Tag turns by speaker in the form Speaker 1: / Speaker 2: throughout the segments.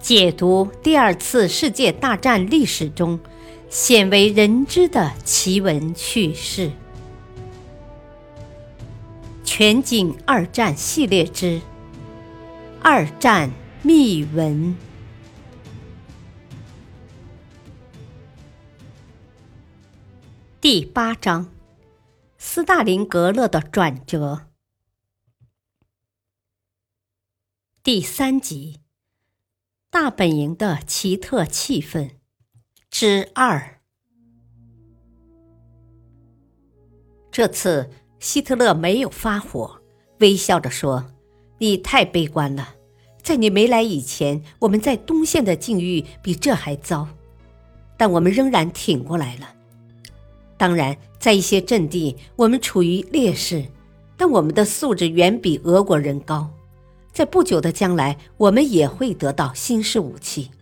Speaker 1: 解读第二次世界大战历史中鲜为人知的奇闻趣事，《全景二战系列之《二战秘闻》第八章：斯大林格勒的转折，第三集。大本营的奇特气氛之二。这次希特勒没有发火，微笑着说：“你太悲观了，在你没来以前，我们在东线的境遇比这还糟，但我们仍然挺过来了。当然，在一些阵地我们处于劣势，但我们的素质远比俄国人高。”在不久的将来，我们也会得到新式武器。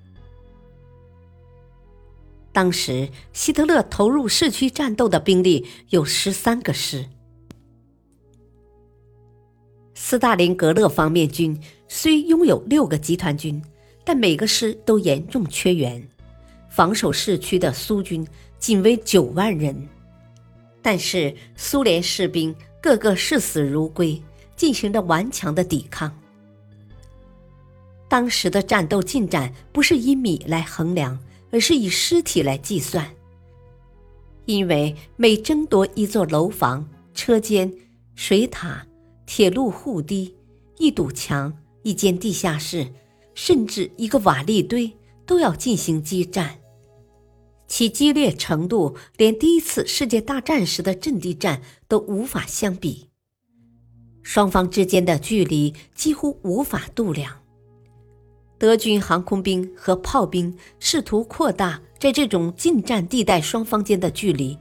Speaker 1: 当时，希特勒投入市区战斗的兵力有十三个师。斯大林格勒方面军虽拥有六个集团军，但每个师都严重缺员。防守市区的苏军仅为九万人，但是苏联士兵个个视死如归，进行着顽强的抵抗。当时的战斗进展不是以米来衡量，而是以尸体来计算。因为每争夺一座楼房、车间、水塔、铁路护堤、一堵墙、一间地下室，甚至一个瓦砾堆，都要进行激战，其激烈程度连第一次世界大战时的阵地战都无法相比。双方之间的距离几乎无法度量。德军航空兵和炮兵试图扩大在这种近战地带双方间的距离，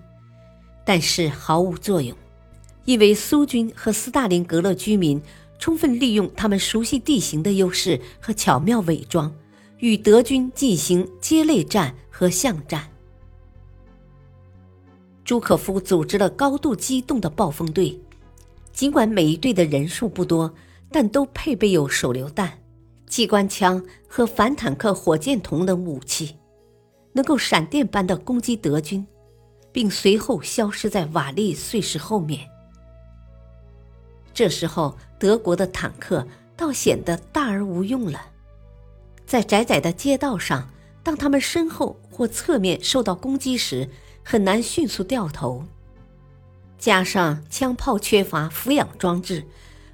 Speaker 1: 但是毫无作用，因为苏军和斯大林格勒居民充分利用他们熟悉地形的优势和巧妙伪装，与德军进行接类战和巷战。朱可夫组织了高度机动的暴风队，尽管每一队的人数不多，但都配备有手榴弹。机关枪和反坦克火箭筒等武器，能够闪电般的攻击德军，并随后消失在瓦砾碎石后面。这时候，德国的坦克倒显得大而无用了。在窄窄的街道上，当他们身后或侧面受到攻击时，很难迅速掉头。加上枪炮缺乏俯仰装置，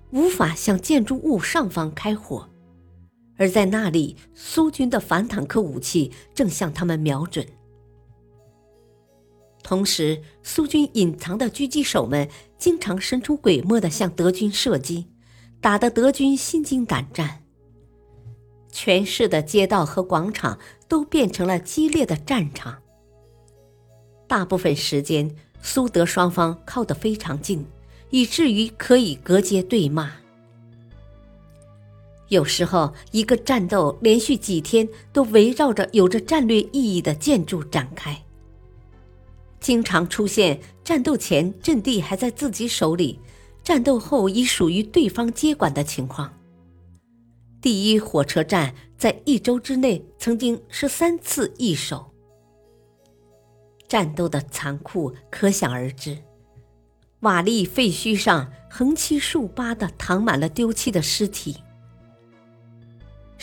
Speaker 1: 无法向建筑物上方开火。而在那里，苏军的反坦克武器正向他们瞄准。同时，苏军隐藏的狙击手们经常神出鬼没地向德军射击，打得德军心惊胆战。全市的街道和广场都变成了激烈的战场。大部分时间，苏德双方靠得非常近，以至于可以隔街对骂。有时候，一个战斗连续几天都围绕着有着战略意义的建筑展开。经常出现战斗前阵地还在自己手里，战斗后已属于对方接管的情况。第一火车站在一周之内曾经是三次易手。战斗的残酷可想而知，瓦砾废墟上横七竖八的躺满了丢弃的尸体。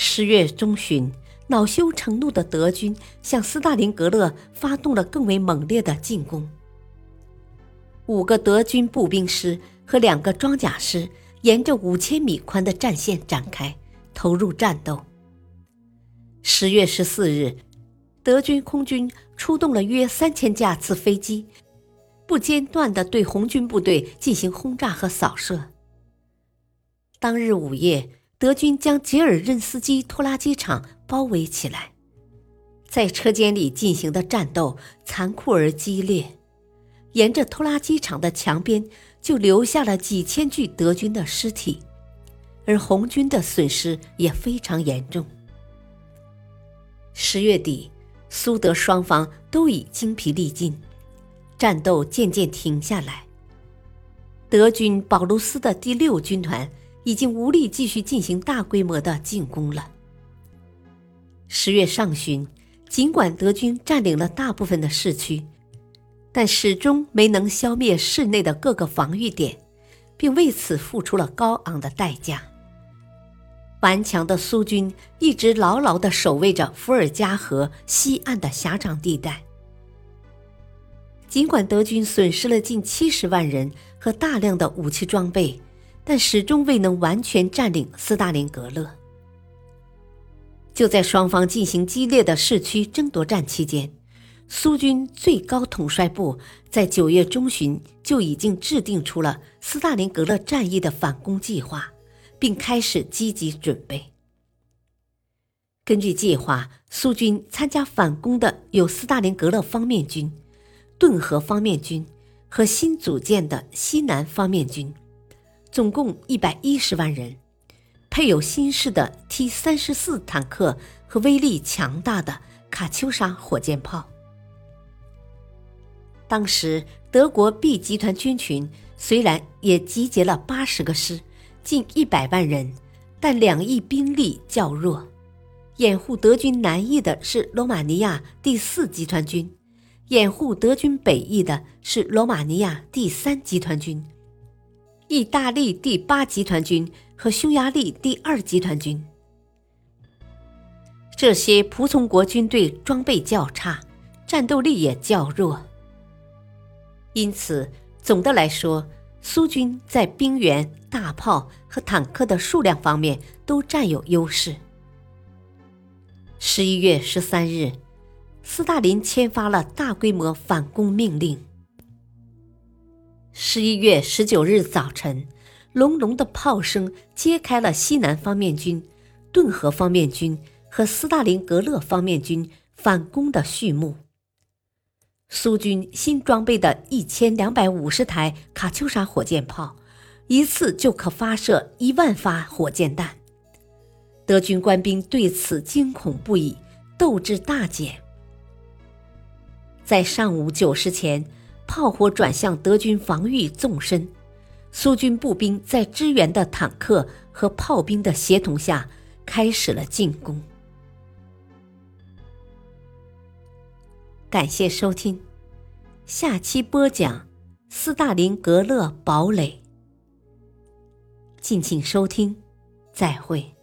Speaker 1: 十月中旬，恼羞成怒的德军向斯大林格勒发动了更为猛烈的进攻。五个德军步兵师和两个装甲师沿着五千米宽的战线展开，投入战斗。十月十四日，德军空军出动了约三千架次飞机，不间断地对红军部队进行轰炸和扫射。当日午夜。德军将吉尔任斯基拖拉机厂包围起来，在车间里进行的战斗残酷而激烈，沿着拖拉机厂的墙边就留下了几千具德军的尸体，而红军的损失也非常严重。十月底，苏德双方都已精疲力尽，战斗渐渐停下来。德军保卢斯的第六军团。已经无力继续进行大规模的进攻了。十月上旬，尽管德军占领了大部分的市区，但始终没能消灭市内的各个防御点，并为此付出了高昂的代价。顽强的苏军一直牢牢地守卫着伏尔加河西岸的狭长地带。尽管德军损失了近七十万人和大量的武器装备，但始终未能完全占领斯大林格勒。就在双方进行激烈的市区争夺战期间，苏军最高统帅部在九月中旬就已经制定出了斯大林格勒战役的反攻计划。并开始积极准备。根据计划，苏军参加反攻的有斯大林格勒方面军、顿河方面军和新组建的西南方面军，总共一百一十万人，配有新式的 T 三十四坦克和威力强大的卡秋莎火箭炮。当时，德国 B 集团军群虽然也集结了八十个师。近一百万人，但两翼兵力较弱。掩护德军南翼的是罗马尼亚第四集团军，掩护德军北翼的是罗马尼亚第三集团军、意大利第八集团军和匈牙利第二集团军。这些仆从国军队装备较差，战斗力也较弱，因此总的来说。苏军在兵员、大炮和坦克的数量方面都占有优势。十一月十三日，斯大林签发了大规模反攻命令。十一月十九日早晨，隆隆的炮声揭开了西南方面军、顿河方面军和斯大林格勒方面军反攻的序幕。苏军新装备的一千两百五十台卡秋莎火箭炮，一次就可发射一万发火箭弹。德军官兵对此惊恐不已，斗志大减。在上午九时前，炮火转向德军防御纵深，苏军步兵在支援的坦克和炮兵的协同下，开始了进攻。感谢收听，下期播讲斯大林格勒堡垒。敬请收听，再会。